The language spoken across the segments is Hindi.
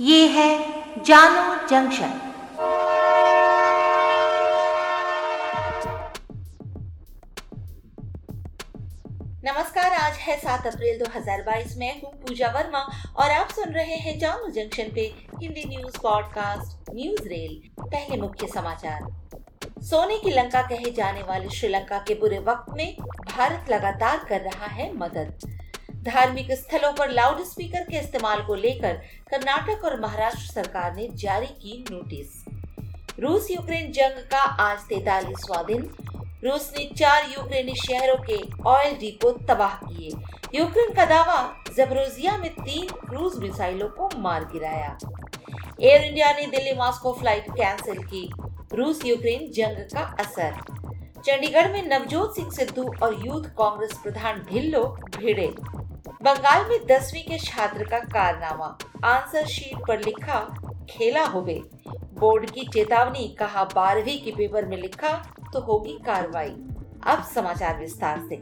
ये है जानो जंक्शन। नमस्कार, आज है सात अप्रैल 2022 में हूँ पूजा वर्मा और आप सुन रहे हैं जानो जंक्शन पे Hindi news podcast, news reel, पहले मुख्य समाचार। सोने की लंका कहे जाने वाले श्रीलंका के बुरे वक्त में भारत लगातार कर रहा है मदद। धार्मिक स्थलों पर लाउड स्पीकर के इस्तेमाल को लेकर कर्नाटक और महाराष्ट्र सरकार ने जारी की नोटिस। रूस यूक्रेन जंग का आज तैतालीसवा दिन। रूस ने चार यूक्रेनी शहरों के ऑयल डिपो तबाह किए। यूक्रेन का दावा, जबरोजिया में तीन क्रूज मिसाइलों को मार गिराया। एयर इंडिया ने दिल्ली मॉस्को फ़्लाइट कैंसिल की। रूस यूक्रेन जंग का असर। चंडीगढ़ में नवजोत सिंह सिद्धू और यूथ कांग्रेस प्रधान ढिल्लो भिड़े। बंगाल में दसवीं के छात्र का कारनामा। आंसर शीट पर लिखा, खेला हो गई बोर्ड की चेतावनी, कहा, बारहवीं के पेपर में लिखा तो होगी कार्रवाई। अब समाचार विस्तार से।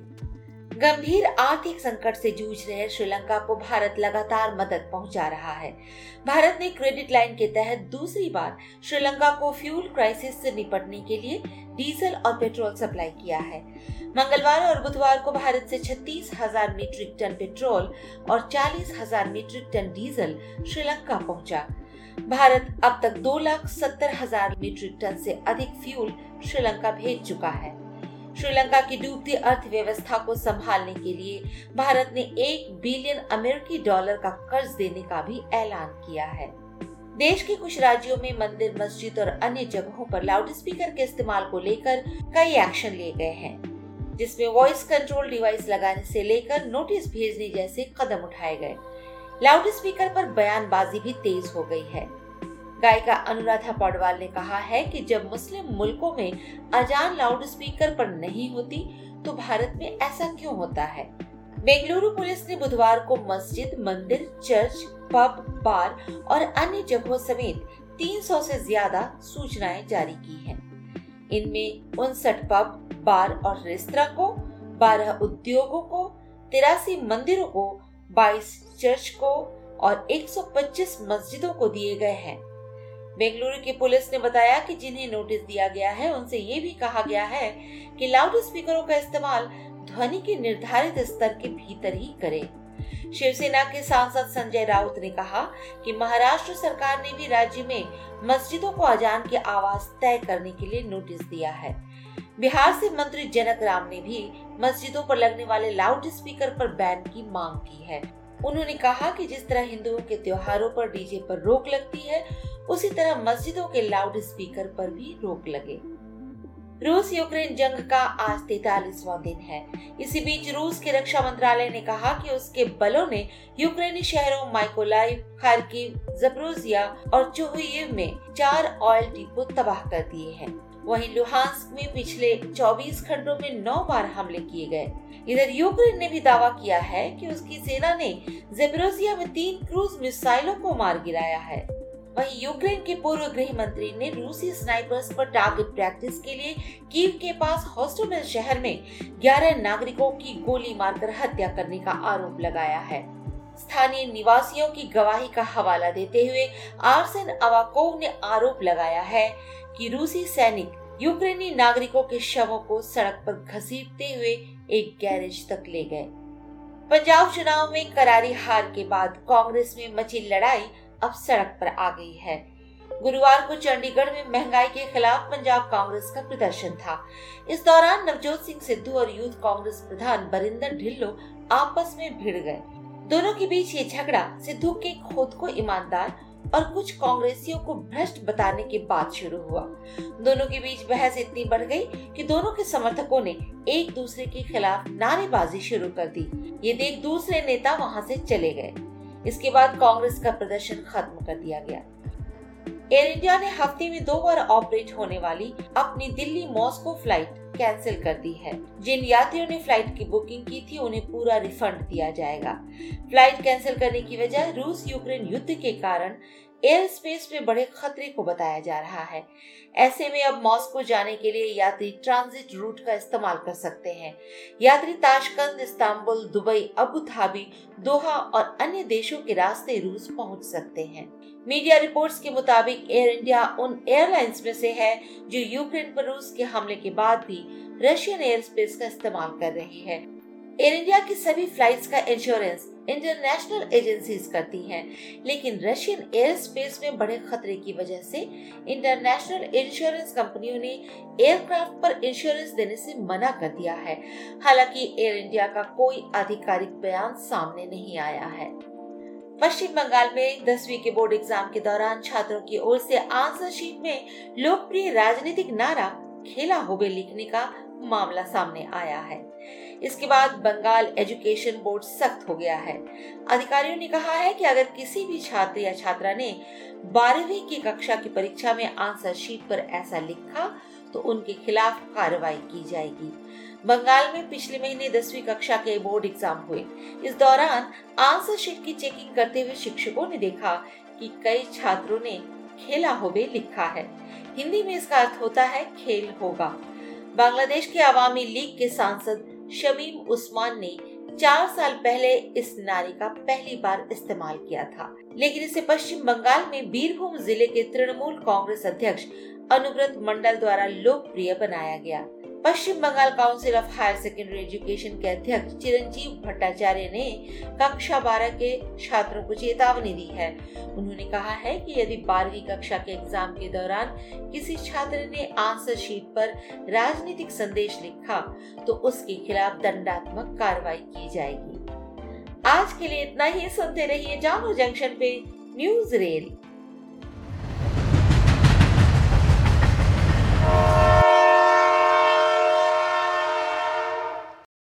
गंभीर आर्थिक संकट से जूझ रहे श्रीलंका को भारत लगातार मदद पहुँचा रहा है। भारत ने क्रेडिट लाइन के तहत दूसरी बार श्रीलंका को फ्यूल क्राइसिस से निपटने के लिए डीजल और पेट्रोल सप्लाई किया है। मंगलवार और बुधवार को भारत से छत्तीस हज़ार मीट्रिक टन पेट्रोल और चालीस हज़ार मीट्रिक टन डीजल श्रीलंका पहुँचा। भारत अब तक दो लाख सत्तर हज़ार मीट्रिक टन से अधिक फ्यूल श्रीलंका भेज चुका है। श्रीलंका की डूबती अर्थव्यवस्था को संभालने के लिए भारत ने एक बिलियन अमेरिकी डॉलर का कर्ज देने का भी ऐलान किया है। देश के कुछ राज्यों में मंदिर, मस्जिद और अन्य जगहों पर लाउडस्पीकर के इस्तेमाल को लेकर कई एक्शन लिए गए हैं, जिसमें वॉइस कंट्रोल डिवाइस लगाने से लेकर नोटिस भेजने जैसे कदम उठाए गए। लाउडस्पीकर पर बयानबाजी भी तेज हो गई है। गायिका अनुराधा पौडवाल ने कहा है कि जब मुस्लिम मुल्कों में अजान लाउड स्पीकर पर नहीं होती तो भारत में ऐसा क्यों होता है बेंगलुरु पुलिस ने बुधवार को मस्जिद, मंदिर, चर्च, पब, बार और अन्य जगहों समेत 300 से ज़्यादा सूचनाएँ जारी की हैं। इनमें उनसठ पब, बार और रेस्तरा को 12 उद्योगों को, तिरासी मंदिरों को 22 चर्च को और 125 मस्जिदों को दिए गए हैं बेंगलुरु की पुलिस ने बताया कि जिन्हें नोटिस दिया गया है, उनसे ये भी कहा गया है कि लाउड स्पीकरों का इस्तेमाल ध्वनि के निर्धारित स्तर के भीतर ही करें। शिवसेना के सांसद संजय राउत ने कहा कि महाराष्ट्र सरकार ने भी राज्य में मस्जिदों को अजान की आवाज़ तय करने के लिए नोटिस दिया है बिहार से मंत्री जनक राम ने भी मस्जिदों पर लगने वाले लाउड स्पीकर पर बैन की मांग की है उन्होंने कहा कि जिस तरह हिंदुओं के त्योहारों पर डीजे पर रोक लगती है उसी तरह मस्जिदों के लाउड स्पीकर पर भी रोक लगे। रूस यूक्रेन जंग का आज तैतालीसवा दिन है। इसी बीच रूस के रक्षा मंत्रालय ने कहा कि उसके बलों ने यूक्रेनी शहरों माइकोलाइव, खार्किव जपरोजिया और चोहुइव में चार ऑयल डिपो तबाह कर दिए हैं। वहीं लुहांस्क में पिछले 24 घंटों में नौ बार हमले किए गए। इधर यूक्रेन ने भी दावा किया है कि उसकी सेना ने जेबरोजिया में तीन क्रूज मिसाइलों को मार गिराया है। वहीं यूक्रेन के पूर्व गृह मंत्री ने रूसी स्नाइपर्स पर टारगेट प्रैक्टिस के लिए कीव के पास हॉस्टोमेल शहर में 11 नागरिकों की गोली मारकर हत्या करने का आरोप लगाया है। स्थानीय निवासियों की गवाही का हवाला देते हुए आर्सेन अवाकोव ने आरोप लगाया है कि रूसी सैनिक यूक्रेनी नागरिकों के शवों को सड़क पर घसीटते हुए एक गैरेज तक ले गए। पंजाब चुनाव में करारी हार के बाद कांग्रेस में मची लड़ाई अब सड़क पर आ गई है। गुरुवार को चंडीगढ़ में महँगाई के खिलाफ पंजाब कांग्रेस का प्रदर्शन था। इस दौरान नवजोत सिंह सिद्धू और यूथ कांग्रेस प्रधान बरिंदर ढिल्लो आपस में भिड़ गए। दोनों के बीच ये झगड़ा सिद्धू के खुद को ईमानदार और कुछ कांग्रेसियों को भ्रष्ट बताने के बाद शुरू हुआ। दोनों के बीच बहस इतनी बढ़ गई कि दोनों के समर्थकों ने एक दूसरे के खिलाफ नारेबाजी शुरू कर दी। ये देख दूसरे नेता वहाँ से चले गए। इसके बाद कांग्रेस का प्रदर्शन खत्म कर दिया गया। एयर इंडिया ने हफ़्ते में दो बार ऑपरेट होने वाली अपनी दिल्ली मॉस्को फ़्लाइट कैंसिल कर दी है। जिन यात्रियों ने फ़्लाइट की बुकिंग की थी, उन्हें पूरा रिफंड दिया जाएगा। फ़्लाइट कैंसिल करने की वजह रूस यूक्रेन युद्ध के कारण एयर स्पेस में बड़े खतरे को बताया जा रहा है। ऐसे में अब मॉस्को जाने के लिए यात्री ट्रांजिट रूट का इस्तेमाल कर सकते हैं। यात्री Tashkent, Istanbul, Dubai, Abu Dhabi, Doha और अन्य देशों के रास्ते रूस पहुँच सकते हैं। मीडिया रिपोर्ट्स के मुताबिक एयर इंडिया उन एयरलाइंस में से है जो यूक्रेन पर रूस के हमले के बाद भी रशियन एयर स्पेस का इस्तेमाल कर रही है। एयर इंडिया की सभी फ्लाइट्स का इंश्योरेंस इंटरनेशनल एजेंसीज करती हैं। लेकिन रशियन एयर स्पेस में बड़े खतरे की वजह से इंटरनेशनल इंश्योरेंस कंपनियों ने एयरक्राफ्ट पर इंश्योरेंस देने से मना कर दिया है। हालाँकि एयर इंडिया का कोई आधिकारिक बयान सामने नहीं आया है। पश्चिम बंगाल में दसवीं के बोर्ड एग्ज़ाम के दौरान छात्रों की ओर से आंसर शीट में लोकप्रिय राजनीतिक नारा खेला होबे लिखने का मामला सामने आया है। इसके बाद बंगाल एजुकेशन बोर्ड सख्त हो गया है। अधिकारियों ने कहा है कि अगर किसी भी छात्र या छात्रा ने बारहवीं की कक्षा की परीक्षा में आंसर शीट पर ऐसा लिखा तो उनके खिलाफ कार्रवाई की जाएगी। बंगाल में पिछले महीने दसवीं कक्षा के बोर्ड एग्ज़ाम हुए। इस दौरान आंसर शीट की चेकिंग करते हुए शिक्षकों ने देखा कि कई छात्रों ने खेला होबे लिखा है। हिंदी में इसका अर्थ होता है खेल होगा। बांग्लादेश के आवामी लीग के सांसद शमीम उस्मान ने चार साल पहले इस नारे का पहली बार इस्तेमाल किया था। लेकिन इसे पश्चिम बंगाल में बीरभूम ज़िले के तृणमूल कांग्रेस अध्यक्ष अनुव्रत मंडल द्वारा लोकप्रिय बनाया गया। पश्चिम Bengal council of higher secondary education के अध्यक्ष चिरंजीव भट्टाचार्य ने कक्षा बारह के छात्रों को चेतावनी दी है। उन्होंने कहा है कि यदि बारहवीं कक्षा के एग्ज़ाम के दौरान किसी छात्र ने आंसर शीट पर राजनीतिक संदेश लिखा तो उसके खिलाफ दंडात्मक कार्रवाई की जाएगी। आज के लिए इतना ही। सुनते रहिए जानो जंक्शन पे न्यूज़ रेल